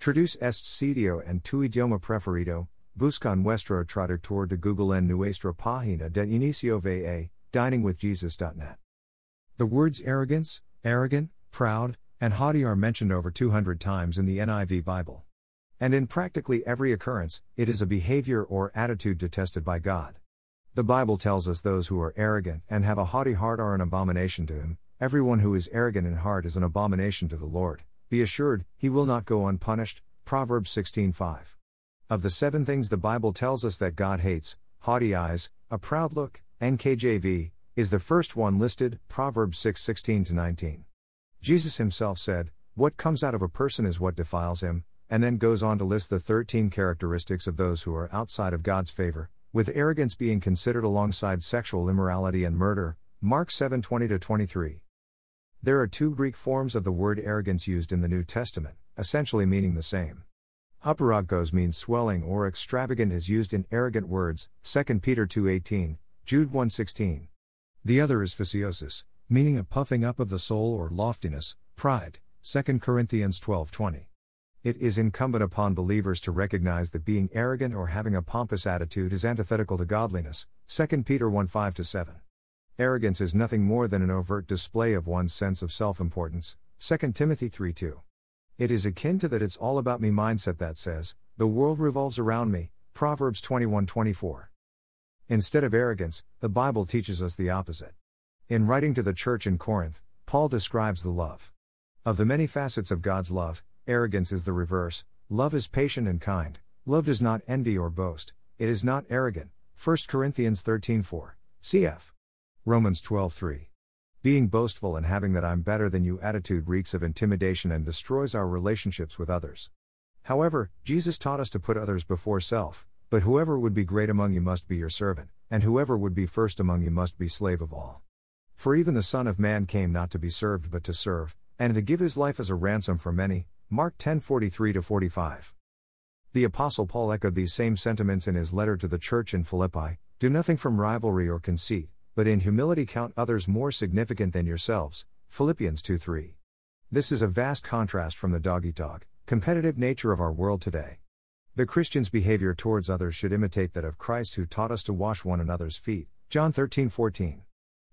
Traduce este sitio en tu idioma preferido. Busca nuestro traductor de Google en nuestra página de inicio va, diningwithjesus.net. The words arrogance, arrogant, proud, and haughty are mentioned over 200 times in the NIV Bible. And in practically every occurrence, it is a behavior or attitude detested by God. The Bible tells us those who are arrogant and have a haughty heart are an abomination to Him. Everyone who is arrogant in heart is an abomination to the Lord. Be assured, He will not go unpunished. Proverbs 16:5. Of the seven things the Bible tells us that God hates, haughty eyes, a proud look, NKJV, is the first one listed, Proverbs 6:16 to 19. Jesus himself said, What comes out of a person is what defiles him, and then goes on to list the 13 characteristics of those who are outside of God's favor, with arrogance being considered alongside sexual immorality and murder, Mark 7:20 to 23. There are two Greek forms of the word arrogance used in the New Testament, essentially meaning the same. Hyperogkos means swelling or extravagant is used in arrogant words, 2 Peter 2:18, Jude 1:16. The other is physiosis, meaning a puffing up of the soul or loftiness, pride, 2 Corinthians 12:20. It is incumbent upon believers to recognize that being arrogant or having a pompous attitude is antithetical to godliness, 2 Peter 1:5 7. Arrogance is nothing more than an overt display of one's sense of self-importance, 2 Timothy 3:2. It is akin to that it's all about me mindset that says, the world revolves around me, Proverbs 21:24. Instead of arrogance, the Bible teaches us the opposite. In writing to the church in Corinth, Paul describes the love. Of the many facets of God's love, arrogance is the reverse. Love is patient and kind. Love does not envy or boast. It is not arrogant. 1 Corinthians 13:4. Cf. Romans 12:3. Being boastful and having that I'm better than you attitude reeks of intimidation and destroys our relationships with others. However, Jesus taught us to put others before self, but whoever would be great among you must be your servant, and whoever would be first among you must be slave of all. For even the Son of Man came not to be served but to serve, and to give his life as a ransom for many. Mark 10:43 45. The apostle Paul echoed these same sentiments in his letter to the church in Philippi, do nothing from rivalry or conceit, but in humility count others more significant than yourselves. Philippians 2:3. This is a vast contrast from the dog eat dog, competitive nature of our world today. The Christian's behavior towards others should imitate that of Christ who taught us to wash one another's feet. John 13:14.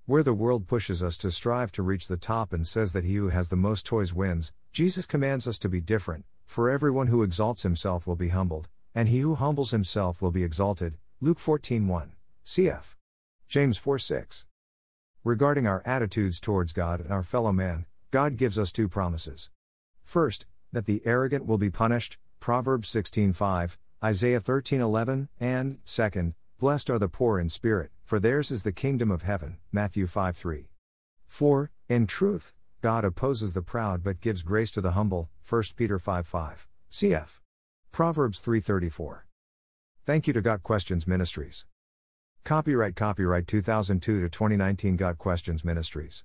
Where the world pushes us to strive to reach the top and says that he who has the most toys wins, Jesus commands us to be different, for everyone who exalts himself will be humbled, and he who humbles himself will be exalted. Luke 14:1. Cf. James 4:6. Regarding our attitudes towards God and our fellow man, God gives us two promises. First, that the arrogant will be punished, Proverbs 16:5, Isaiah 13:11, and second, blessed are the poor in spirit, for theirs is the kingdom of heaven. Matthew 5 3. 4. In truth, God opposes the proud but gives grace to the humble. 1 Peter 5 5. Cf. Proverbs 3:34. Thank you to Got Questions Ministries. Copyright Copyright 2002 to 2019 Got Questions Ministries.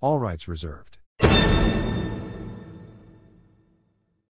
All rights reserved.